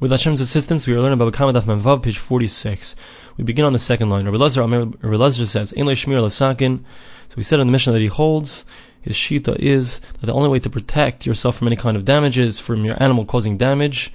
With Hashem's assistance, we are learning about Kamadaf Manvav, page 46. We begin on the second line. Rabbi Lazar says, Ein shmir lasakin. So we said in the Mishnah that he holds, his shita is that the only way to protect yourself from any kind of damages, from your animal causing damage,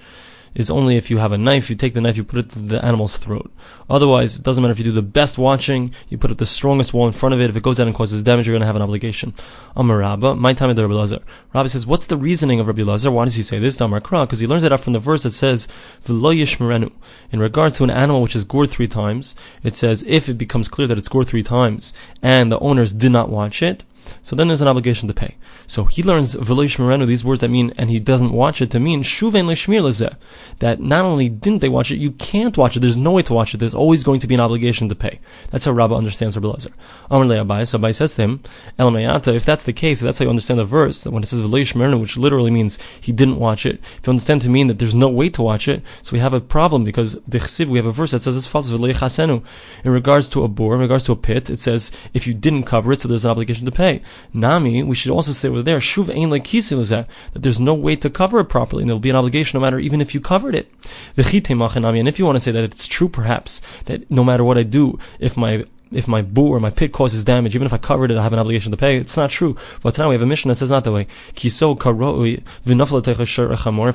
is only if you have a knife, you take the knife, you put it to the animal's throat. Otherwise, it doesn't matter if you do the best watching, you put up the strongest wall in front of it. If it goes out and causes damage, you're going to have an obligation. Amar Rabba, my time of Rabbi Lazar. Rabbi says, what's the reasoning of Rabbi Lazar? Why does he say this? Amar Kra, because he learns it out from the verse that says. In regard to an animal which is gored three times, it says, if it becomes clear that it's gored three times, and the owners did not watch it, so then there's an obligation to pay. So he learns V'lo these words that mean, and he doesn't watch it to mean Shuven Lishmir that not only didn't they watch it, you can't watch it. There's no way to watch it. There's always going to be an obligation to pay. That's how Rabbah understands Rabbi Lazar. Amr so Abai says to him, Elamayata, if that's the case, that's how you understand the verse, that when it says V'lo which literally means he didn't watch it, if you understand to mean that there's no way to watch it, so we have a problem because we have a verse that says as follows, In regards to a bore, in regards to a pit, it says if you didn't cover it, so there's an obligation to pay. Nami, we should also say over there, Shuv Ein that there's no way to cover it properly, and there'll be an obligation no matter even if you covered it. And if you want to say that it's true, perhaps, that no matter what I do, if my if my boo or my pit causes damage, even if I covered it, I have an obligation to pay. It's not true. But now we have a Mishnah that says not that way. If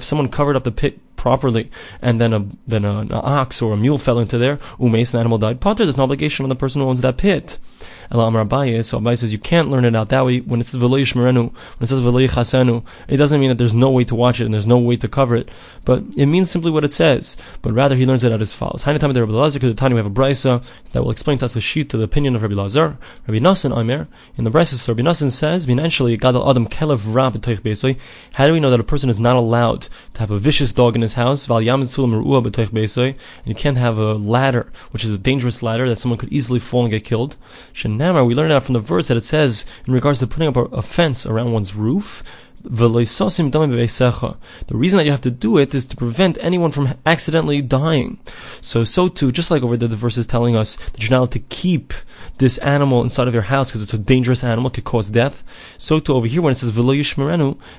someone covered up the pit properly, and then a then an ox or a mule fell into there, umes, an animal died. Potter, there's an obligation on the person who owns that pit. Elam Abaye. So Abaye says you can't learn it out that way. When it says v'lo when it says v'lo it doesn't mean that there's no way to watch it and there's no way to cover it, but it means simply what it says. But rather he learns it out as follows. Hainu time Rabbi Lazar, because the time we have a brisa that will explain to us the sheet to the opinion of Rabbi Lazar. Rabbi Nassan Aimer in the brisa, so Rabbi Nassan says, "Financially, gadol adam kelev rab How do we know that a person is not allowed to have a vicious dog in his house? Val and you can't have a ladder, which is a dangerous ladder that someone could easily fall and get killed. Namar, we learn that from the verse that it says in regards to putting up a, fence around one's roof. The reason that you have to do it is to prevent anyone from accidentally dying. So, so too, just like over there, the verse is telling us that you're not allowed to keep this animal inside of your house because it's a dangerous animal, it could cause death. So too, over here, when it says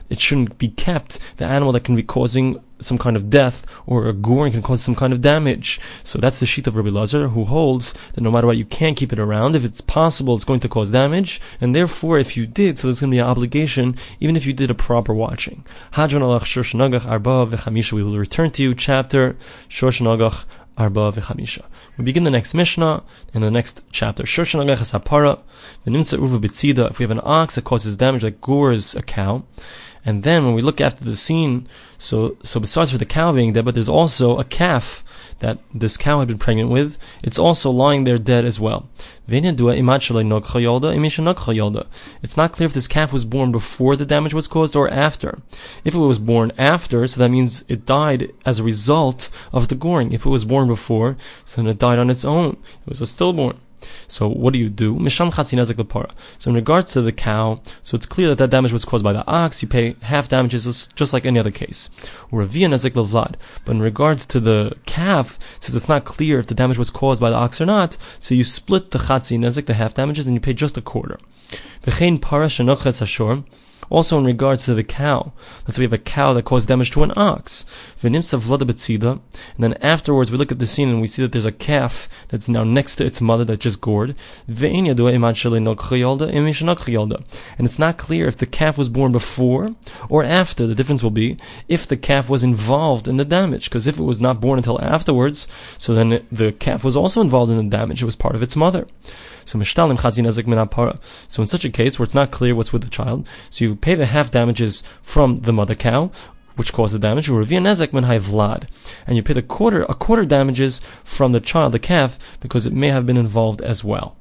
it shouldn't be kept. The animal that can be causing some kind of death or a goring can cause some kind of damage. So that's the sheet of Rabbi Lazar who holds that no matter what, you can't keep it around. If it's possible, it's going to cause damage. And therefore, if you did, so there's going to be an obligation, even if you did a proper watching. Hadron Arba v'chamisha. We will return to you, chapter Shoshanagach Arba v'chamisha. We begin the next Mishnah in the next chapter. Shoshanagach Hasapara. V'nimtza urva bitzida. If we have an ox that causes damage, like gores a cow, and then when we look after the scene, so so besides for the cow being dead, but there's also a calf that this cow had been pregnant with. It's also lying there dead as well. It's not clear if this calf was born before the damage was caused or after. If it was born after, so that means it died as a result of the goring. If it was born before, so then it died on its own. It was a stillborn. So what do you do? Misham lepara. So in regards to the cow, so it's clear that that damage was caused by the ox. You pay half damages just like any other case. Or vlad. But in regards to the calf, since it's not clear if the damage was caused by the ox or not, so you split the chatzi nezik, the half damages, and you pay just a quarter. Also, in regards to the cow, let's say we have a cow that caused damage to an ox. And then afterwards, we look at the scene and we see that there's a calf that's now next to its mother that just gored. And it's not clear if the calf was born before or after. The difference will be if the calf was involved in the damage. Because if it was not born until afterwards, so then the calf was also involved in the damage. It was part of its mother. So So in such a case where it's not clear what's with the child, so you pay the half damages from the mother cow, which caused the damage, vlad, and you pay the quarter a quarter damages from the child, the calf, because it may have been involved as well.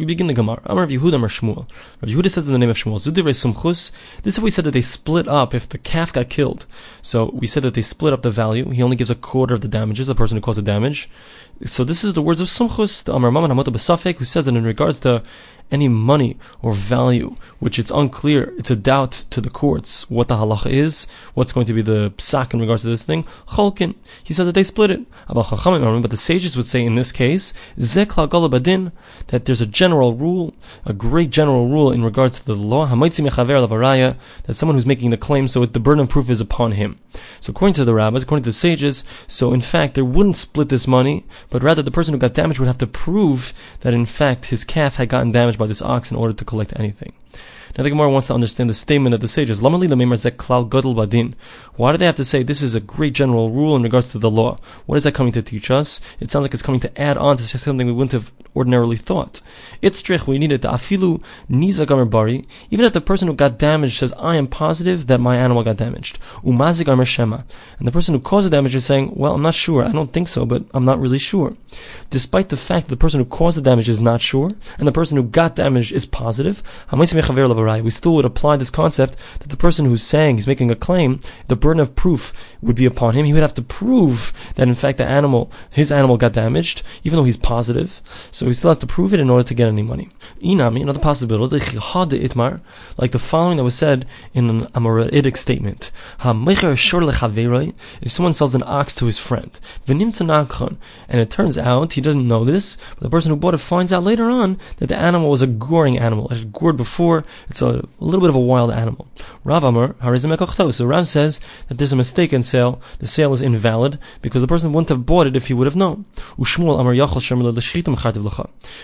We begin the Gemara. Amar Rav Yehuda Amar Shmuel. Rav Yehuda says in the name of Shmuel, Zudivrei Sumchus. This is we said that they split up if the calf got killed. So we said that they split up the value. He only gives a quarter of the damages, the person who caused the damage. So this is the words of Sumchus, the Amar Maman Hamota Basafek, who says that in regards to any money or value, which it's unclear, it's a doubt to the courts what the halacha is, what's going to be the psak in regards to this thing. Cholkin, he said that they split it. But the sages would say in this case, zekla badin, that there's a general general rule, a great general rule in regards to the law, that someone who's making the claim, so the burden of proof is upon him. So according to the rabbis, according to the sages, so in fact there wouldn't split this money, but rather the person who got damaged would have to prove that in fact his calf had gotten damaged by this ox in order to collect anything. Now the Gemara wants to understand the statement of the sages. Why do they have to say this is a great general rule in regards to the law? What is that coming to teach us? It sounds like it's coming to add on to something we wouldn't have ordinarily thought. It's trich, we need it afilu bari, even if the person who got damaged says, I am positive that my animal got damaged. Shema. And the person who caused the damage is saying, Well, I'm not sure, I don't think so, but I'm not really sure. Despite the fact that the person who caused the damage is not sure, and the person who got damaged is positive, we still would apply this concept that the person who's saying he's making a claim, the burden of proof would be upon him. He would have to prove that in fact the animal, his animal got damaged, even though he's positive. So he still has to prove it in order to get any money. Inami, another possibility, like the following that was said in an Amoraitic statement. If someone sells an ox to his friend, and it turns out he doesn't know this, but the person who bought it finds out later on that the animal was a goring animal. It had gored before, it's a, a little bit of a wild animal. Rav Amar, Harizim So Rav says that there's a mistake in sale. The sale is invalid because the person wouldn't have bought it if he would have known.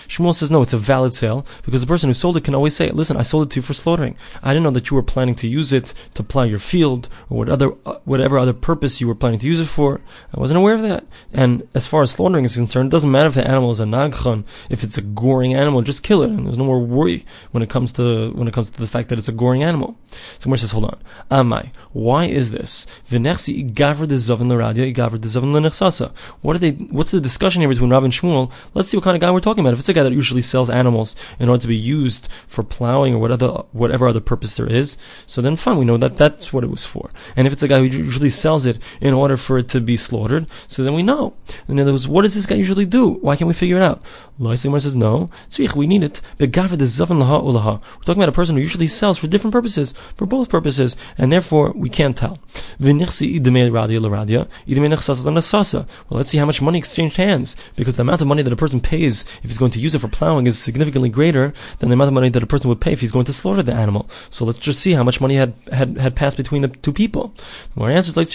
Shmuel says no, it's a valid sale because the person who sold it can always say, "Listen, I sold it to you for slaughtering. I didn't know that you were planning to use it to plow your field or what other, uh, whatever other purpose you were planning to use it for. I wasn't aware of that." And as far as slaughtering is concerned, it doesn't matter if the animal is a nagchan, if it's a goring animal, just kill it, and there's no more worry when it comes to when it comes to the fact that it's a goring animal. So Moshe says, hold on. Amai, why is this? What are they, what's the discussion here between Rav and Shmuel? Let's see what kind of guy we're talking about. If it's a guy that usually sells animals in order to be used for plowing or whatever, whatever other purpose there is, so then fine, we know that that's what it was for. And if it's a guy who usually sells it in order for it to be slaughtered, so then we know. In other words, what does this guy usually do? Why can't we figure it out? Lois says, no. We need it. We're talking about a person who usually sells for different purposes, for both purposes, and therefore we can't tell. Well, let's see how much money exchanged hands, because the amount of money that a person pays if he's going to use it for plowing is significantly greater than the amount of money that a person would pay if he's going to slaughter the animal. So let's just see how much money had, had, had passed between the two people. Our answer is like.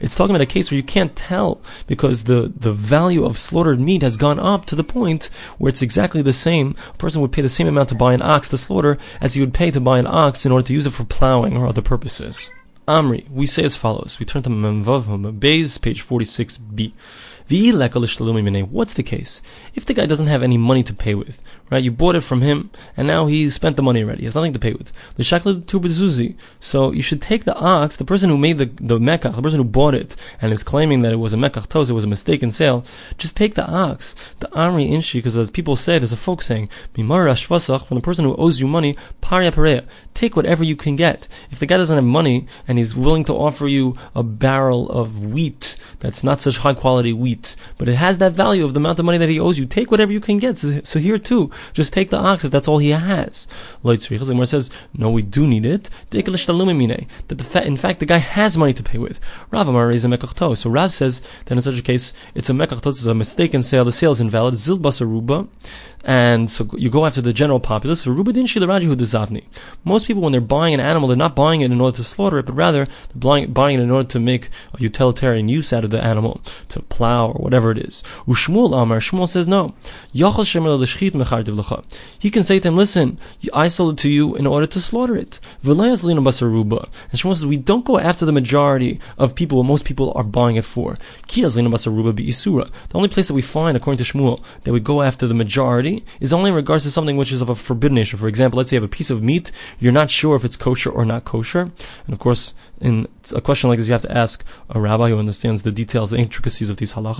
It's talking about a case where you can't tell because the, the value of slaughtered meat has gone up to the point where it's exactly the same. A person would pay the same amount to buy an ox to slaughter as he would pay to buy an ox in order to use it for plowing or other purposes. Amri, we say as follows. We turn to Memvav Beis, page 46b. What's the case? If the guy doesn't have any money to pay with, right? You bought it from him, and now he spent the money already. He has nothing to pay with. So you should take the ox, the person who made the, the mekach, the person who bought it, and is claiming that it was a mekach tos, it was a mistaken sale, just take the ox. The amri inshi, because as people say, there's a folk saying, from the person who owes you money, paria pareya. Take whatever you can get. If the guy doesn't have money, and he's willing to offer you a barrel of wheat, that's not such high quality wheat, but it has that value of the amount of money that he owes you. Take whatever you can get. So, so here too, just take the ox if that's all he has. The says, no, we do need it. That the fa- in fact the guy has money to pay with. Rav Amar is a mekach So Rav says that in such a case, it's a mekach it's a mistaken sale. The sale is invalid. Zil basaruba. And so you go after the general populace. Most people, when they're buying an animal, they're not buying it in order to slaughter it, but rather they're buying it in order to make a utilitarian use out of the animal, to plow or whatever it is. Ushmuel Amar, Shmuel says no. He can say to him, listen, I sold it to you in order to slaughter it. And Shmuel says, we don't go after the majority of people, what most people are buying it for. The only place that we find, according to Shmuel, that we go after the majority is only in regards to something which is of a forbidden nature. For example, let's say you have a piece of meat, you're not sure if it's kosher or not kosher. And of course, in a question like this, you have to ask a rabbi who understands the details, the intricacies of these halachas.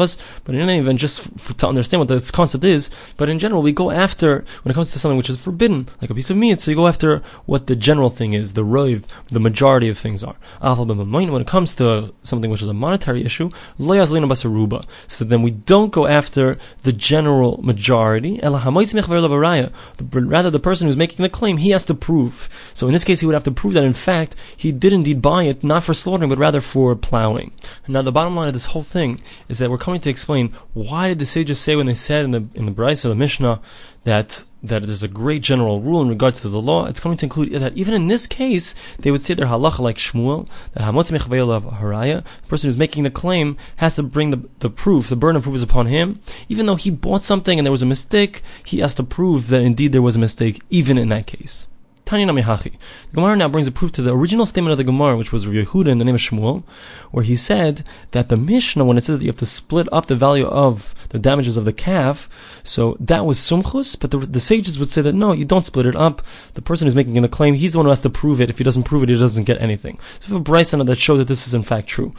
But in any event, just for, to understand what this concept is, but in general, we go after, when it comes to something which is forbidden, like a piece of meat, so you go after what the general thing is, the roiv, the majority of things are. When it comes to something which is a monetary issue, so then we don't go after the general majority, rather the person who's making the claim, he has to prove. So in this case, he would have to prove that in fact, he did indeed buy it, not for slaughtering, but rather for plowing. Now the bottom line of this whole thing is that we're coming to explain why did the sages say when they said in the in the Brisa the Mishnah that that there's a great general rule in regards to the law. It's coming to include that even in this case, they would say their halacha like Shmuel, that hamotz of haraya, the person who's making the claim has to bring the, the proof, the burden of proof is upon him. Even though he bought something and there was a mistake, he has to prove that indeed there was a mistake, even in that case. The Gemara now brings a proof to the original statement of the Gemara, which was Yehuda in the name of Shmuel, where he said that the Mishnah, when it said that you have to split up the value of the damages of the calf, so that was sumchus, but the, the sages would say that no, you don't split it up. The person who's making the claim, he's the one who has to prove it. If he doesn't prove it, he doesn't get anything. So we have a brisa that shows that this is in fact true.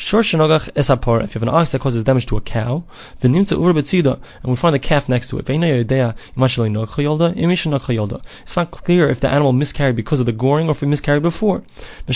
Shor shenogach esapor, if you have an ox that causes damage to a cow, v'nimtza ur betzida, and we find the calf next to it. It's not clear if the animal miscarried because of the goring or if it miscarried before. So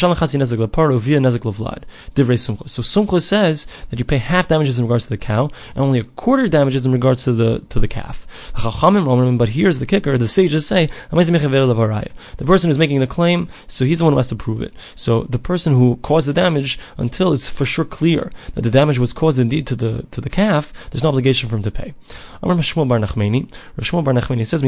Sumcha says that you pay half damages in regards to the cow and only a quarter damages in regards to the to the calf. But here's the kicker: the sages say the person who's making the claim, so he's the one who has to prove it. So the person who caused the damage, until it's for sure clear that the damage was caused indeed to the to the calf, there's no obligation for him to pay. Bar Nachmani, Bar says,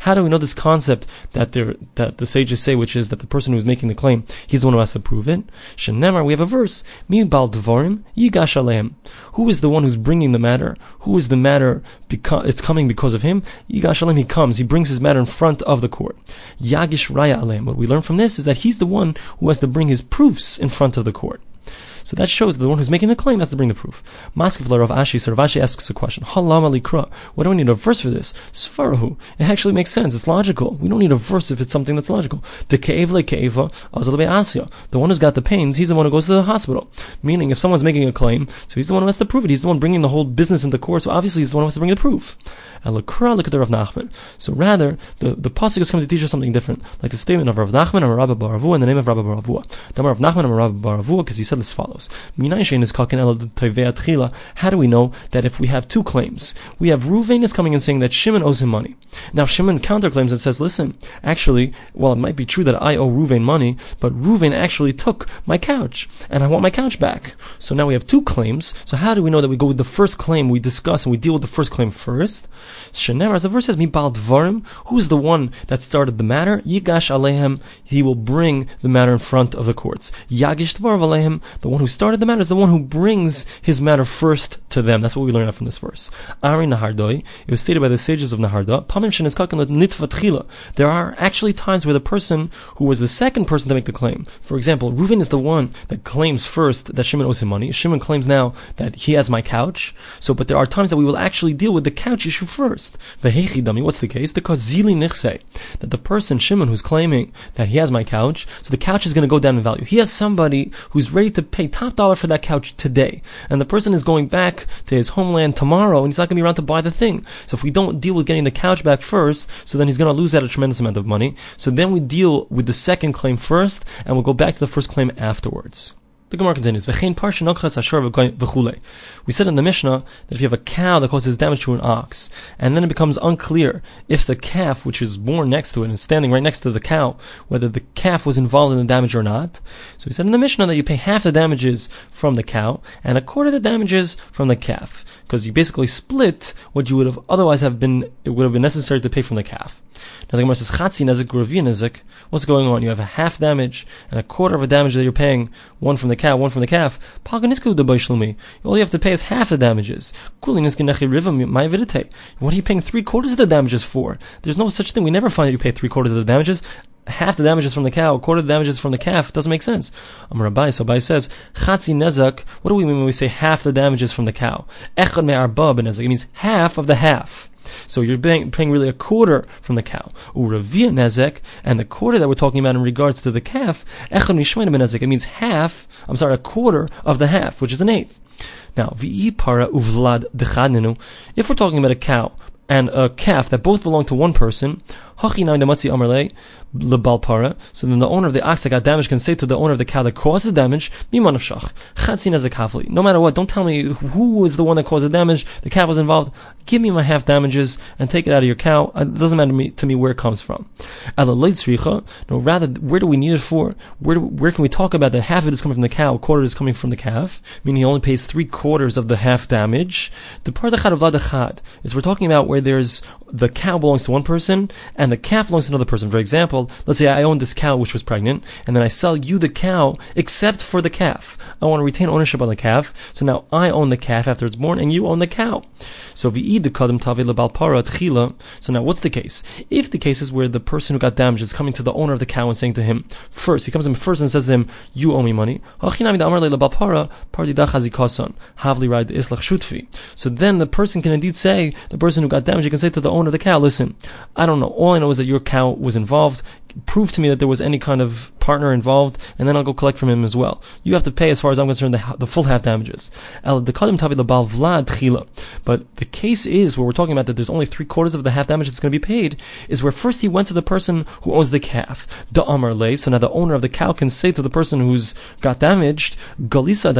How do we know this concept that there that the sages say, which is that the person who's making the claim, he's the one who has to prove it? Shenemar, we have a verse, Mi Bal Dvorim. Who is the one who's bringing the matter? Who is the matter? Because it's coming because of him. Yigash Aleim, he comes, he brings his matter in front of the court. Yagish Raya. What we learn from this is that he's the one who has to bring his proofs in front of the court court. So that shows that the one who's making the claim has to bring the proof. Maskiv Rav Ashi, so asks a question. Halam alikra. What do we need a verse for this? Svarahu. It actually makes sense. It's logical. We don't need a verse if it's something that's logical. The ke'ev ke'eva asya. The one who's got the pains, he's the one who goes to the hospital. Meaning, if someone's making a claim, so he's the one who has to prove it. He's the one bringing the whole business into court, so obviously he's the one who has to bring the proof. Nachman. So rather, the, the pasuk is coming to teach us something different, like the statement of Rav Nachman and Rabbi Baravua in the name of Rabbi Baravua. The Rav Nachman and Rabbi Baravua, because he said as follows: How do we know that if we have two claims, we have Ruvain is coming and saying that Shimon owes him money. Now Shimon counterclaims and says, "Listen, actually, well, it might be true that I owe Ruvain money, but Ruvain actually took my couch, and I want my couch back." So now we have two claims. So how do we know that we go with the first claim we discuss and we deal with the first claim first? Shenemar, as the verse says, Mibal Dvarim, who is the one that started the matter? Yigash Alehem, he will bring the matter in front of the courts. Yagish Dvar the one who started the matter is the one who brings his matter first to them. That's what we learn out from this verse. Ari Nahardoi, it was stated by the sages of Naharda, There are actually times where the person who was the second person to make the claim, for example, Reuven is the one that claims first that Shimon owes him money. Shimon claims now that he has my couch. So, but there are times that we will actually deal with the couch issue first. Vehechidami, what's the case? Because zili nichse, that the person, Shimon, who's claiming that he has my couch, so the couch is going to go down in value. He has somebody who's ready to pay top dollar for that couch today. And the person is going back to his homeland tomorrow, and he's not going to be around to buy the thing. So if we don't deal with getting the couch back first, so then he's going to lose out a tremendous amount of money. So then we deal with the second claim first, and we'll go back to the first claim afterwards. The Gemara continues, We said in the Mishnah that if you have a cow that causes damage to an ox, and then it becomes unclear if the calf, which is born next to it and standing right next to the cow, whether the calf was involved in the damage or not. So we said in the Mishnah that you pay half the damages from the cow and a quarter of the damages from the calf, because you basically split what you would have otherwise have been, it would have been necessary to pay from the calf. Now the Gemara says, Chatzi nezik, nezik. What's going on? You have a half damage and a quarter of a damage that you're paying, one from the cow, one from the calf. All you have to pay is half the damages. What are you paying three quarters of the damages for? There's no such thing. We never find that you pay three quarters of the damages half the damages from the cow, a quarter of the damages from the calf, it doesn't make sense. Amar Abai, so Abai says, Chatzi nezak, what do we mean when we say half the damages from the cow? Echad me'arba benezak, it means half of the half. So you're paying, paying really a quarter from the cow. Uravia nezek, and the quarter that we're talking about in regards to the calf, echad mishmein nezek. It means half. I'm sorry, a quarter of the half, which is an eighth. Now, vi para uvlad dechadnenu. If we're talking about a cow and a calf that both belong to one person, so then the owner of the ox that got damaged can say to the owner of the cow that caused the damage, No matter what, don't tell me who was the one that caused the damage, the calf was involved, give me my half damages and take it out of your cow. Uh, it doesn't matter to me, to me where it comes from. No, rather, where do we need it for? Where, do, where can we talk about that half of it is coming from the cow, a quarter is coming from the calf, meaning he only pays three quarters of the half damage. The part of is we're talking about where there's the cow belongs to one person and the calf belongs to another person. For example, let's say I own this cow which was pregnant, and then I sell you the cow except for the calf. I want to retain ownership on the calf, so now I own the calf after it's born, and you own the cow. So v'id the kadam tavi lebalpara tchila. So now what's the case? If the case is where the person who got damaged is coming to the owner of the cow and saying to him first, he comes to him first and says to him, "You owe me money." So then the person can indeed say, the person who got damaged, you can say to the owner of the cow, "Listen, I don't know. All I know is that your cow was involved. Prove to me that there was any kind of partner involved, and then I'll go collect from him as well. You have to pay, as far as I'm concerned, the, the full half damages. But the case is where we're talking about that there's only three quarters of the half damage that's going to be paid, is where first he went to the person who owns the calf. So now the owner of the cow can say to the person who's got damaged, Galisa,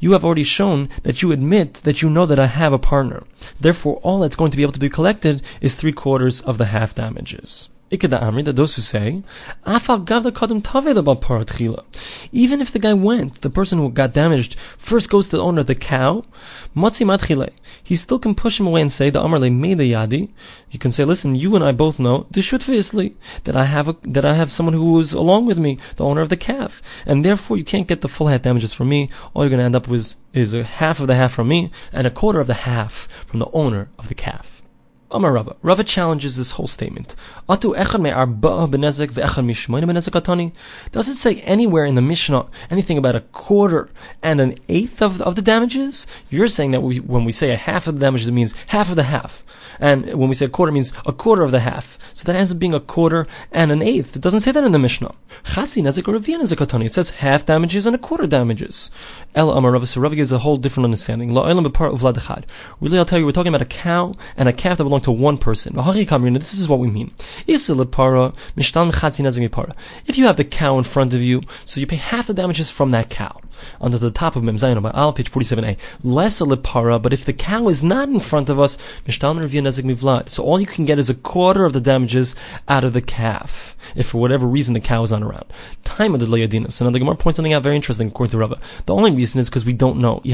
you have already shown that you admit that you know that I have a partner. Therefore, all that's going to be able to be collected is three quarters of the half damages. Ikeda Amri, that those who say, even if the guy went, the person who got damaged, first goes to the owner of the cow, he still can push him away and say, the Amarle made the Yadi. You can say, listen, you and I both know, that I have a, that I have someone who is along with me, the owner of the calf. And therefore you can't get the full half damages from me. All you're going to end up with is a half of the half from me and a quarter of the half from the owner of the calf. Amar Rava. Rava challenges this whole statement. Does it say anywhere in the Mishnah anything about a quarter and an eighth of, of the damages? You're saying that we, when we say a half of the damages, it means half of the half. And when we say a quarter, means a quarter of the half. So that ends up being a quarter and an eighth. It doesn't say that in the Mishnah. It says half damages and a quarter damages. El Amar Rava. So Rava gives a whole different understanding. Really, I'll tell you, we're talking about a cow and a calf that belong to one person. This is what we mean. If you have the cow in front of you, so you pay half the damages from that cow. Under the top of Mem Zayin by Al, page 47a. Less a lipara, but if the cow is not in front of us, so all you can get is a quarter of the damages out of the calf, if for whatever reason the cow is not around. Time of the Layadina. So now the Gemara points something out very interesting according to Rava. The only reason is because we don't know. We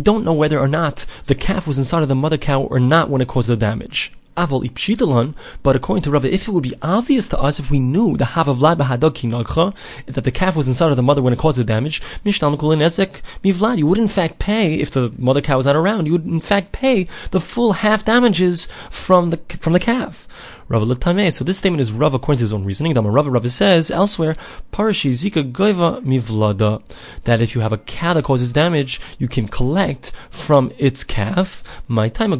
don't know whether or not the calf was inside of the mother cow or not when it caused the damage. Aval but according to Rabbi, if it would be obvious to us if we knew the hav of vlad that the calf was inside of the mother when it caused the damage, mivlad, you would in fact pay if the mother cow was not around. You would in fact pay the full half damages from the from the calf. Rava Latame. So this statement is Rava according to his own reasoning. Rava Rava says elsewhere, Parashi Zika Goiva Mivlada, that if you have a cow that causes damage, you can collect from its calf, my time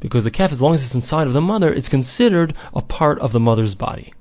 because the calf, as long as it's inside of the mother, it's considered a part of the mother's body.